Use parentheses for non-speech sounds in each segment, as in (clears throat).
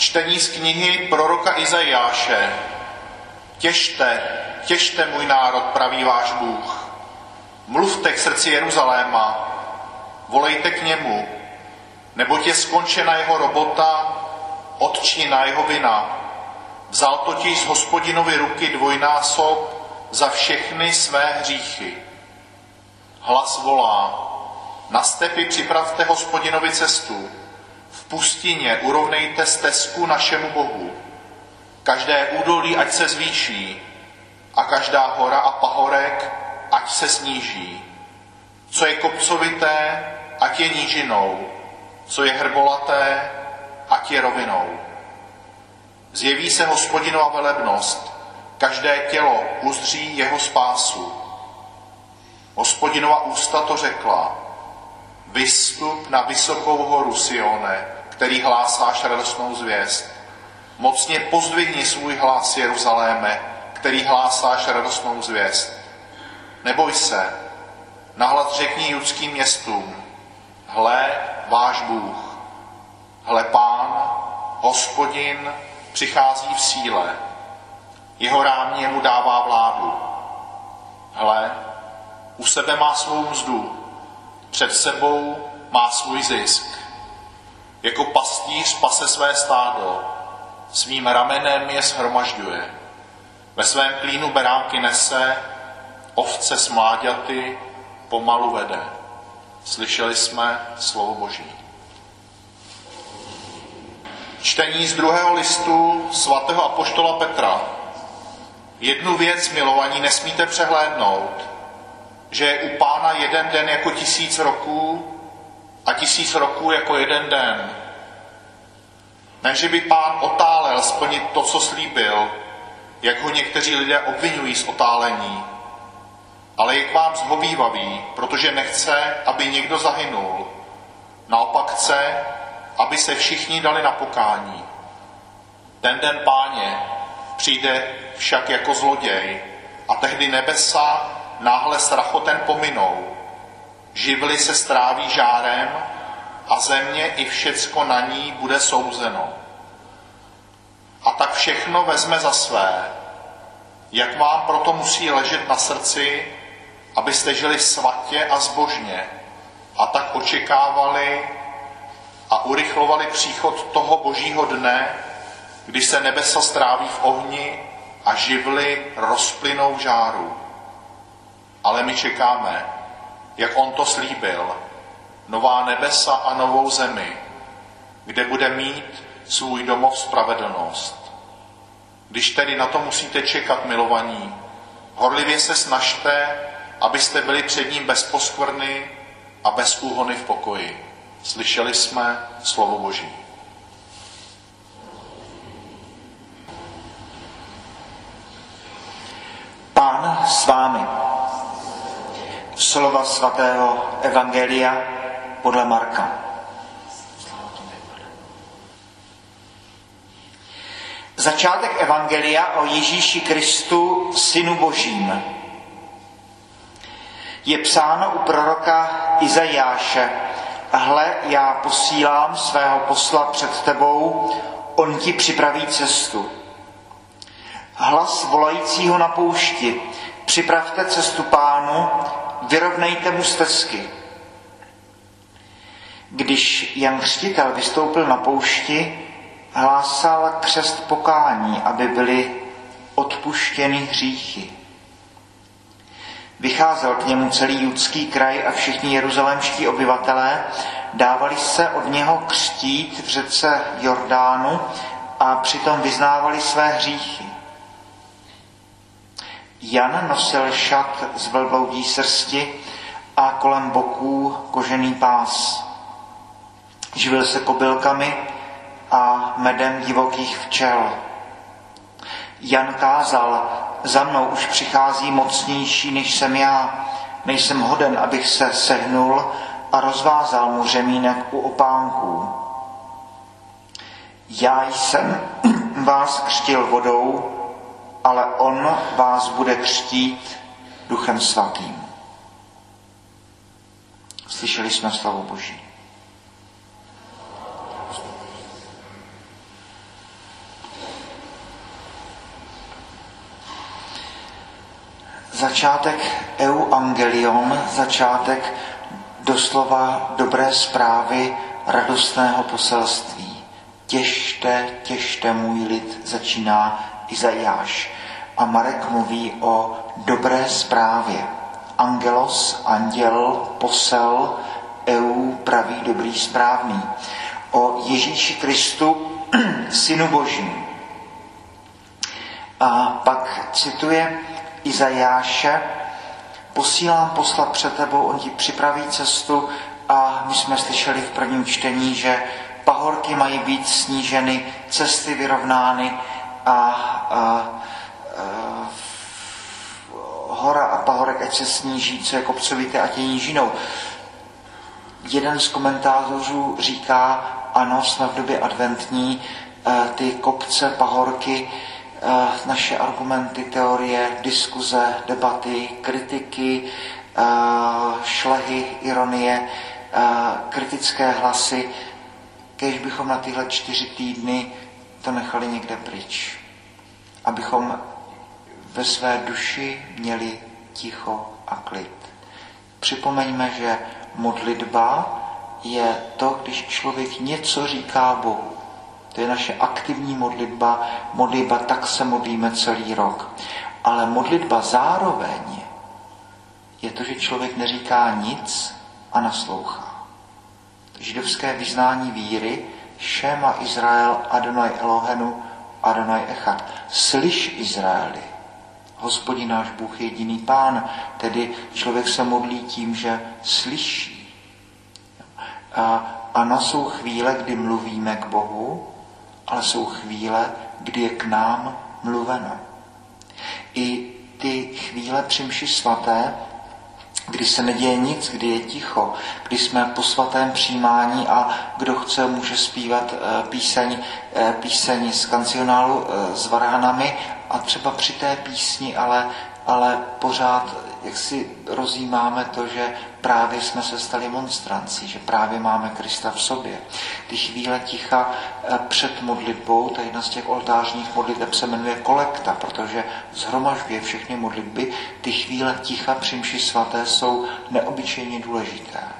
Čtení z knihy proroka Izajáše. Těžte, těžte můj národ, praví váš Bůh. Mluvte k srdci Jeruzaléma, volejte k němu, neboť je skončena jeho robota, odčina jeho vina. Vzal totiž z hospodinovy ruky dvojnásob za všechny své hříchy. Hlas volá, na stepy připravte hospodinovi cestu, v pustině urovnejte stezku našemu Bohu. Každé údolí ať se zvýší a každá hora a pahorek ať se sníží. Co je kopcovité, ať je nížinou, co je hrbolaté, ať je rovinou. Zjeví se hospodinova velebnost, každé tělo uzří jeho spásu. Hospodinova ústa to řekla, vystup na vysokou horu Sione, který hlásáš radostnou zvěst. Mocně pozdvihni svůj hlas Jeruzaléme, který hlásáš radostnou zvěst. Neboj se, nahlas řekni judským městům, hle váš Bůh, hle pán, hospodin, přichází v síle, jeho rámě mu dává vládu. Hle, u sebe má svou mzdu, před sebou má svůj zisk. Jako pastýř pase své stádo, svým ramenem je shromažďuje. Ve svém klínu beránky nese, ovce s mláďaty pomalu vede. Slyšeli jsme slovo Boží. Čtení z druhého listu svatého apoštola Petra. Jednu věc, milovaní, nesmíte přehlédnout, že je u pána jeden den jako tisíc roků a tisíc roků jako jeden den. Ne, že by pán otálel splnit to, co slíbil, jak ho někteří lidé obvinují z otálení, ale je k vám zhovývavý, protože nechce, aby někdo zahynul. Naopak chce, aby se všichni dali na pokání. Ten den páně přijde však jako zloděj a tehdy nebesa náhle strachoten pominou. Živly se stráví žárem a země i všecko na ní bude souzeno. A tak všechno vezme za své. Jak vám proto musí ležet na srdci, abyste žili svatě a zbožně a tak očekávali a urychlovali příchod toho božího dne, kdy se nebesa stráví v ohni a živly rozplynou v žáru. Ale my čekáme, jak on to slíbil, nová nebesa a novou zemi, kde bude mít svůj domov spravedlnost. Když tedy na to musíte čekat, milovaní, horlivě se snažte, abyste byli před ním bez poskvrny a bez úhony v pokoji. Slyšeli jsme slovo Boží. Pán s vámi. Slova svatého Evangelia podle Marka. Začátek Evangelia o Ježíši Kristu, Synu Božím. Je psáno u proroka Izajáše, hle, já posílám svého posla před tebou, on ti připraví cestu. Hlas volajícího na poušti, připravte cestu pánu, vyrovnejte mu stezky. Když Jan Křtitel vystoupil na poušti, hlásal křest pokání, aby byly odpuštěny hříchy. Vycházel k němu celý judský kraj a všichni jeruzalémští obyvatelé dávali se od něho křtít v řece Jordánu a přitom vyznávali své hříchy. Jan nosil šat z velbloudí srsti a kolem boků kožený pás. Živil se kobylkami a medem divokých včel. Jan kázal, za mnou už přichází mocnější, než jsem já. Nejsem hoden, abych se sehnul a rozvázal mu řemínek u opánků. Já jsem (clears throat) vás křtil vodou, ale on vás bude křtít duchem svatým. Slyšeli jsme slovo Boží. Začátek euangelion, začátek doslova dobré zprávy radostného poselství. Těšte, těšte můj lid, začíná Izajáš. A Marek mluví o dobré zprávě. Angelos, anděl, posel, eu, pravý, dobrý, správný. O Ježíši Kristu, (clears throat) synu božím. A pak cituje Izajáše, posílám posla před tebou, on ti připraví cestu a my jsme slyšeli v prvním čtení, že pahorky mají být sníženy, cesty vyrovnány a, a, a hora a pahorek ať se sníží, co je kopcovité, ať je nížinou. Jeden z komentátorů říká, ano, jsme v době adventní, e, ty kopce, pahorky, e, naše argumenty, teorie, diskuze, debaty, kritiky, e, šlehy, ironie, kritické hlasy, když bychom na tyhle čtyři týdny to nechali někde pryč. Abychom ve své duši měli ticho a klid. Připomeňme, že modlitba je to, když člověk něco říká Bohu. To je naše aktivní modlitba, modlitba, tak se modlíme celý rok. Ale modlitba zároveň je to, že člověk neříká nic a naslouchá. Židovské vyznání víry Šema Izrael Adonai Elohenu Adonai Echad. Slyš Izraeli, hospodin náš Bůh je jediný pán, tedy člověk se modlí tím, že slyší. A, ano, jsou chvíle, kdy mluvíme k Bohu, ale jsou chvíle, kdy je k nám mluveno. I ty chvíle při svaté kdy se neděje nic, kdy je ticho, kdy jsme po svatém přijímání a kdo chce, může zpívat eh, píseň, eh, píseň z kancionálu eh, s varhanami. A třeba při té písni, ale, ale pořád jak si rozjímáme to, že právě jsme se stali monstranci, že právě máme Krista v sobě. Ty chvíle ticha eh, před modlitbou, to je jedna z těch oltářních modliteb, se jmenuje kolekta, protože zhromažďuje všechny modlitby. Ty chvíle ticha při mši svaté jsou neobyčejně důležité.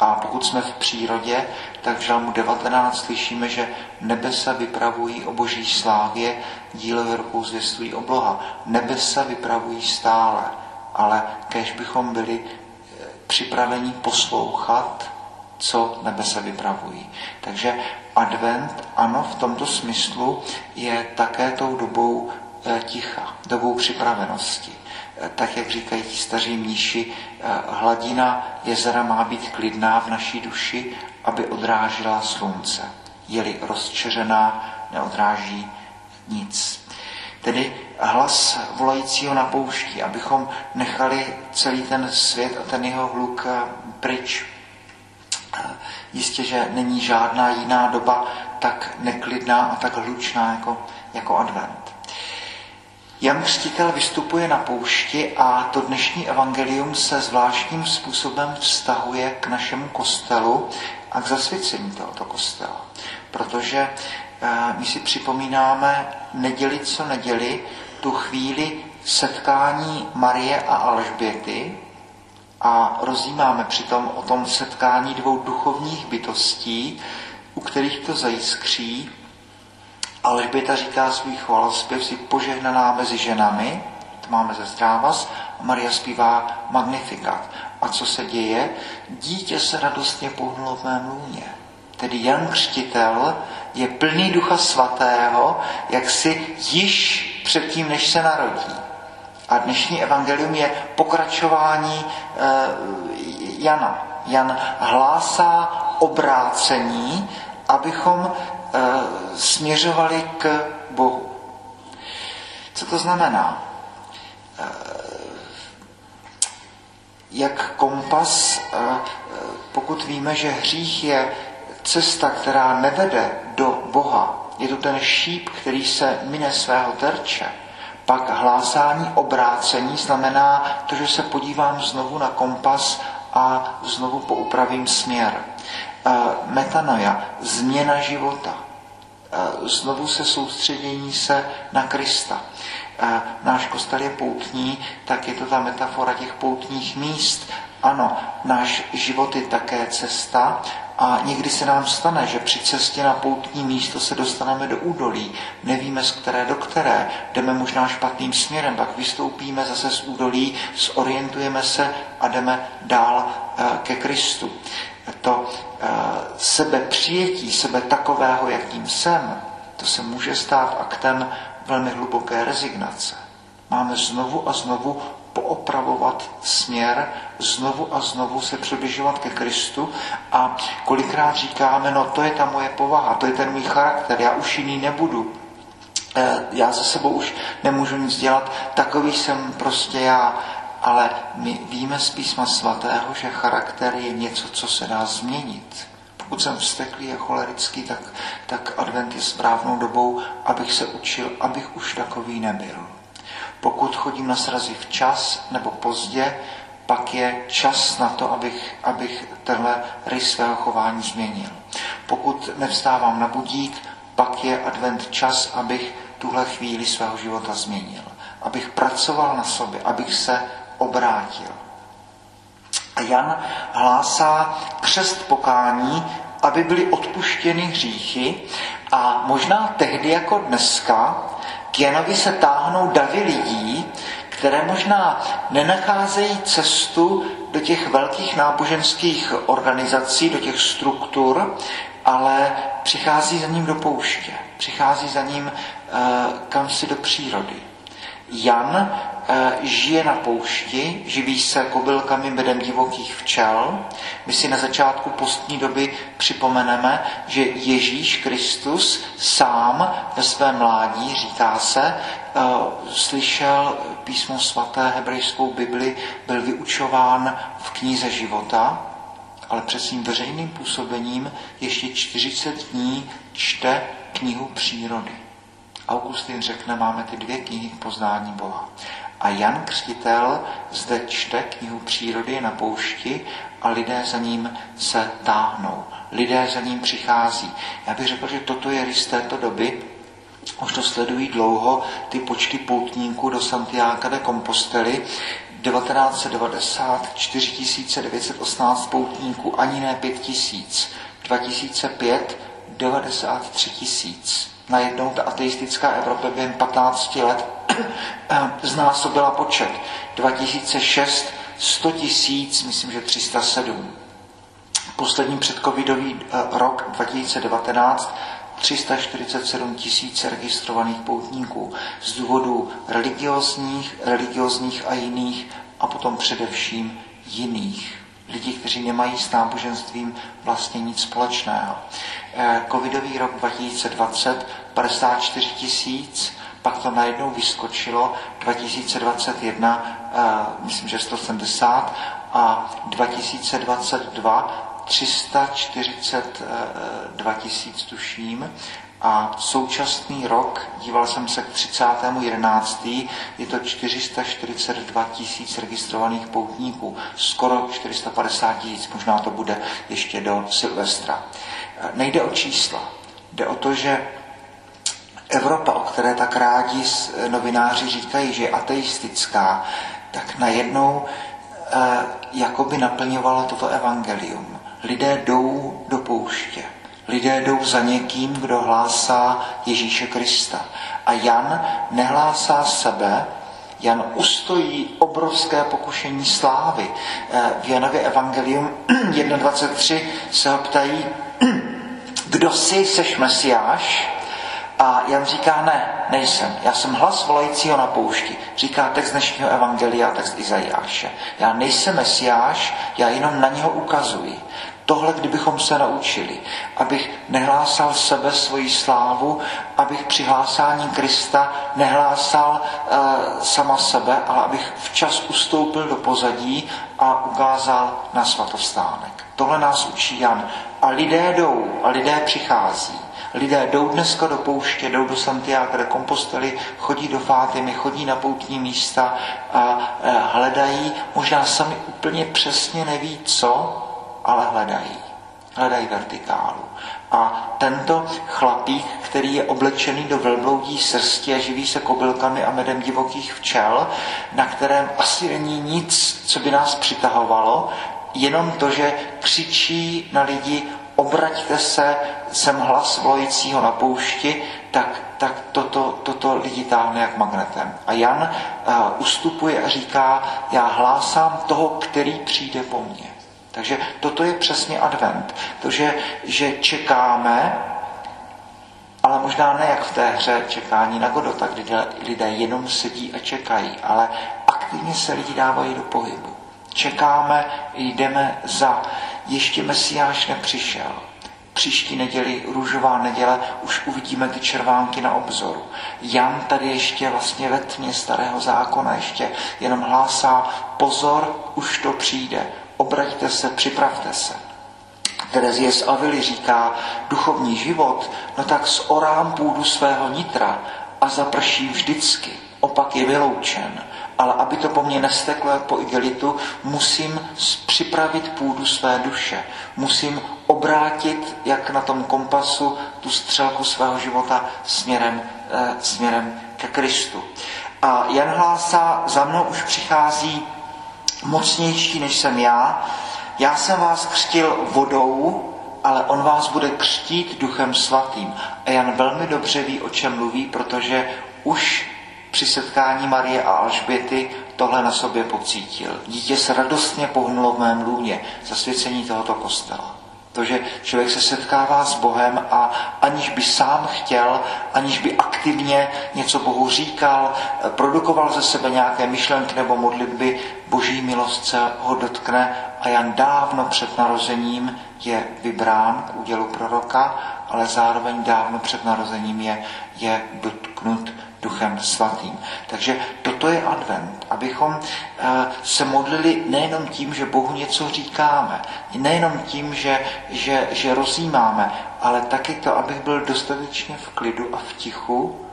A pokud jsme v přírodě, tak v žalmu 19 slyšíme, že nebesa vypravují o boží slávě, dílové rukou zvěstují obloha. Nebesa vypravují stále, ale kež bychom byli eh, připraveni poslouchat, co nebesa vypravují. Takže advent, ano, v tomto smyslu je také tou dobou eh, ticha, dobou připravenosti tak jak říkají ti staří mníši, eh, hladina jezera má být klidná v naší duši, aby odrážela slunce. Je-li rozčeřená, neodráží nic. Tedy hlas volajícího na poušti, abychom nechali celý ten svět a ten jeho hluk eh, pryč. Eh, jistě, že není žádná jiná doba tak neklidná a tak hlučná jako, jako advent. Jan Křtitel vystupuje na poušti a to dnešní evangelium se zvláštním způsobem vztahuje k našemu kostelu a k zasvěcení tohoto kostela. Protože eh, my si připomínáme neděli co neděli tu chvíli setkání Marie a Alžběty a rozjímáme přitom o tom setkání dvou duchovních bytostí, u kterých to zajiskří Alžběta říká svůj chvalospěv si požehnaná mezi ženami, to máme ze Zdrávas, a Maria zpívá Magnifikat. A co se děje? Dítě se radostně pohnulo v mém lůně. Tedy Jan Křtitel je plný ducha svatého, jak si již předtím, než se narodí. A dnešní evangelium je pokračování e, Jana. Jan hlásá obrácení, abychom Eh, směřovali k Bohu. Co to znamená? Eh, jak kompas, eh, pokud víme, že hřích je cesta, která nevede do Boha, je to ten šíp, který se mine svého terče, pak hlásání obrácení znamená to, že se podívám znovu na kompas a znovu poupravím směr metanoja, změna života. znovu se soustředění se na Krista. Náš kostel je poutní, tak je to ta metafora těch poutních míst. Ano, náš život je také cesta a někdy se nám stane, že při cestě na poutní místo se dostaneme do údolí. Nevíme z které do které. Jdeme možná špatným směrem, pak vystoupíme zase z údolí, zorientujeme se a jdeme dál eh, ke Kristu. To eh, sebe přijetí, sebe takového, jakým jsem, to se může stát aktem velmi hluboké rezignace. Máme znovu a znovu poopravovat směr, znovu a znovu se přibližovat ke Kristu a kolikrát říkáme, no to je ta moje povaha, to je ten můj charakter, já už jiný nebudu, eh, já ze sebou už nemůžu nic dělat, takový jsem prostě já, ale my víme z písma svatého, že charakter je něco, co se dá změnit. Pokud jsem vzteklý a cholerický, tak, tak advent je správnou dobou, abych se učil, abych už takový nebyl. Pokud chodím na srazy včas nebo pozdě, pak je čas na to, abych, abych tenhle rys svého chování změnil. Pokud nevstávám na budík, pak je advent čas, abych tuhle chvíli svého života změnil. Abych pracoval na sobě, abych se obrátil. A Jan hlásá křest pokání, aby byly odpuštěny hříchy a možná tehdy jako dneska k Janovi se táhnou davy lidí, které možná nenacházejí cestu do těch velkých náboženských organizací, do těch struktur, ale přichází za ním do pouště, přichází za ním uh, kam si do přírody. Jan žije na poušti, živí se kobylkami medem divokých včel. My si na začátku postní doby připomeneme, že Ježíš Kristus sám ve svém mládí, říká se, eh, slyšel písmo svaté, hebrejskou Bibli, byl vyučován v knize života, ale před svým veřejným působením ještě 40 dní čte knihu přírody. Augustin řekne, máme ty dvě knihy k poznání Boha. A Jan Křtitel zde čte knihu přírody na poušti a lidé za ním se táhnou. Lidé za ním přichází. Já bych řekl, že toto je rys této doby, už to sledují dlouho ty počty poutníků do Santiago de Compostely. 1990 4918 poutníků, ani ne 5000. 2005 93 tisíc. Najednou ta ateistická Evropa během 15 let (clears throat) znásobila počet. 2006 100 tisíc, myslím, že 307. Poslední předcovidový eh, rok 2019 347 tisíc registrovaných poutníků z důvodů religiozních, religiozních a jiných a potom především jiných. Lidí, kteří nemají s náboženstvím vlastně nic společného. Eh, covidový rok 2020 54 tisíc, pak to najednou vyskočilo 2021, uh, myslím, že 170 a 2022 342 tisíc tuším a současný rok, díval jsem se k 30.11., je to 442 tisíc registrovaných poutníků, skoro 450 tisíc, možná to bude ještě do Silvestra. Nejde o čísla, jde o to, že Evropa, o které tak rádi novináři říkají, že je ateistická, tak najednou eh, jakoby naplňovala toto evangelium. Lidé jdou do pouště. Lidé jdou za někým, kdo hlásá Ježíše Krista. A Jan nehlásá sebe, Jan ustojí obrovské pokušení slávy. Eh, v Janově evangelium (clears throat) 1.23 se ho ptají, (clears throat) kdo jsi, seš Mesiáš? A Jan říká, ne, nejsem. Já jsem hlas volajícího na poušti. Říká text dnešního evangelia, text Izajáše. Já nejsem mesiáš, já jenom na něho ukazuji. Tohle, kdybychom se naučili, abych nehlásal sebe, svoji slávu, abych při hlásání Krista nehlásal uh, sama sebe, ale abych včas ustoupil do pozadí a ukázal na svatovstánek. Tohle nás učí Jan. A lidé jdou, a lidé přichází. Lidé jdou dneska do pouště, jdou do Santiago de Compostely, chodí do Fátimy, chodí na poutní místa a hledají, možná sami úplně přesně neví co, ale hledají. Hledají vertikálu. A tento chlapík, který je oblečený do velbloudí srsti a živí se kobylkami a medem divokých včel, na kterém asi není nic, co by nás přitahovalo, jenom to, že křičí na lidi, obraťte se, jsem hlas volajícího na poušti, tak, tak toto, toto lidi táhne jak magnetem. A Jan uh, ustupuje a říká, já hlásám toho, který přijde po mně. Takže toto je přesně advent. To, že, že čekáme, ale možná ne jak v té hře čekání na Godota, kdy lidé jenom sedí a čekají, ale aktivně se lidi dávají do pohybu. Čekáme, jdeme za. Ještě Mesiáš nepřišel. Příští neděli, růžová neděle, už uvidíme ty červánky na obzoru. Jan tady ještě vlastně ve tmě starého zákona ještě jenom hlásá, pozor, už to přijde, obraťte se, připravte se. Terezie z Avily říká, duchovní život, no tak z orám půdu svého nitra a zaprší vždycky. Opak je vyloučen. Ale aby to po mně nesteklo po igelitu, musím připravit půdu své duše. Musím obrátit, jak na tom kompasu, tu střelku svého života směrem, eh, směrem ke Kristu. A Jan hlásá, za mnou už přichází mocnější než jsem já. Já jsem vás křtil vodou, ale on vás bude křtít duchem svatým. A Jan velmi dobře ví, o čem mluví, protože už při setkání Marie a Alžběty tohle na sobě pocítil. Dítě se radostně pohnulo v mém lůně, zasvěcení tohoto kostela. To, že člověk se setkává s Bohem a aniž by sám chtěl, aniž by aktivně něco Bohu říkal, produkoval ze sebe nějaké myšlenky nebo modlitby, boží milost se ho dotkne a jen dávno před narozením je vybrán k údělu proroka, ale zároveň dávno před narozením je, je dotknut Duchem Svatým. Takže toto je advent, abychom eh, se modlili nejenom tím, že Bohu něco říkáme, nejenom tím, že, že, že rozjímáme, ale taky to, abych byl dostatečně v klidu a v tichu,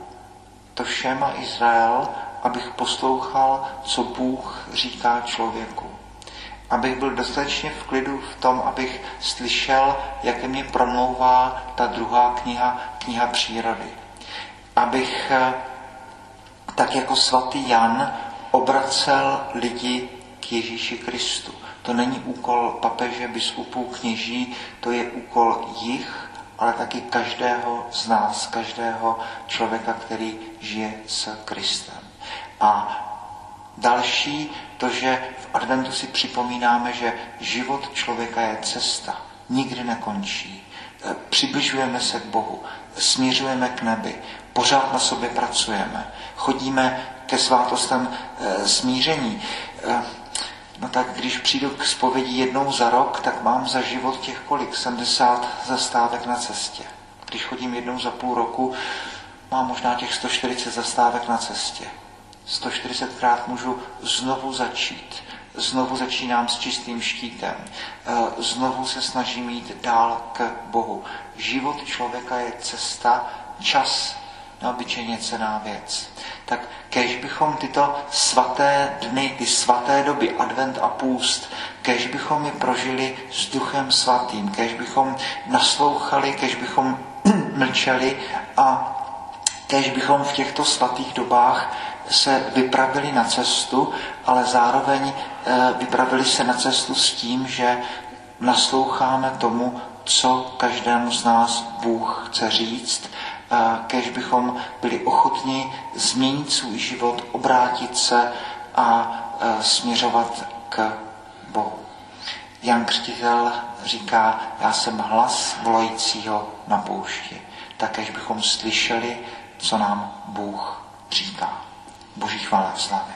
to všema Izrael, abych poslouchal, co Bůh říká člověku. Abych byl dostatečně v klidu v tom, abych slyšel, jak mě promlouvá ta druhá kniha, kniha přírody. Abych eh, tak jako svatý Jan obracel lidi k Ježíši Kristu. To není úkol papeže, biskupů, kněží, to je úkol jich, ale taky každého z nás, každého člověka, který žije s Kristem. A další, to, že v adventu si připomínáme, že život člověka je cesta, nikdy nekončí. Přibližujeme se k Bohu, směřujeme k nebi, pořád na sobě pracujeme, chodíme ke svátostem e, smíření. E, no tak když přijdu k zpovědi jednou za rok, tak mám za život těch kolik? 70 zastávek na cestě. Když chodím jednou za půl roku, mám možná těch 140 zastávek na cestě. 140krát můžu znovu začít. Znovu začínám s čistým štítem. E, znovu se snažím jít dál k Bohu. Život člověka je cesta, čas neobyčejně cená věc. Tak kež bychom tyto svaté dny, ty svaté doby, advent a půst, kež bychom je prožili s duchem svatým, kež bychom naslouchali, kež bychom (clears throat) mlčeli a kež bychom v těchto svatých dobách se vypravili na cestu, ale zároveň eh, vypravili se na cestu s tím, že nasloucháme tomu, co každému z nás Bůh chce říct kež bychom byli ochotni změnit svůj život, obrátit se a e, směřovat k Bohu. Jan Křtitel říká, já jsem hlas volajícího na poušti. Takéž bychom slyšeli, co nám Bůh říká. Boží chvála a slávy.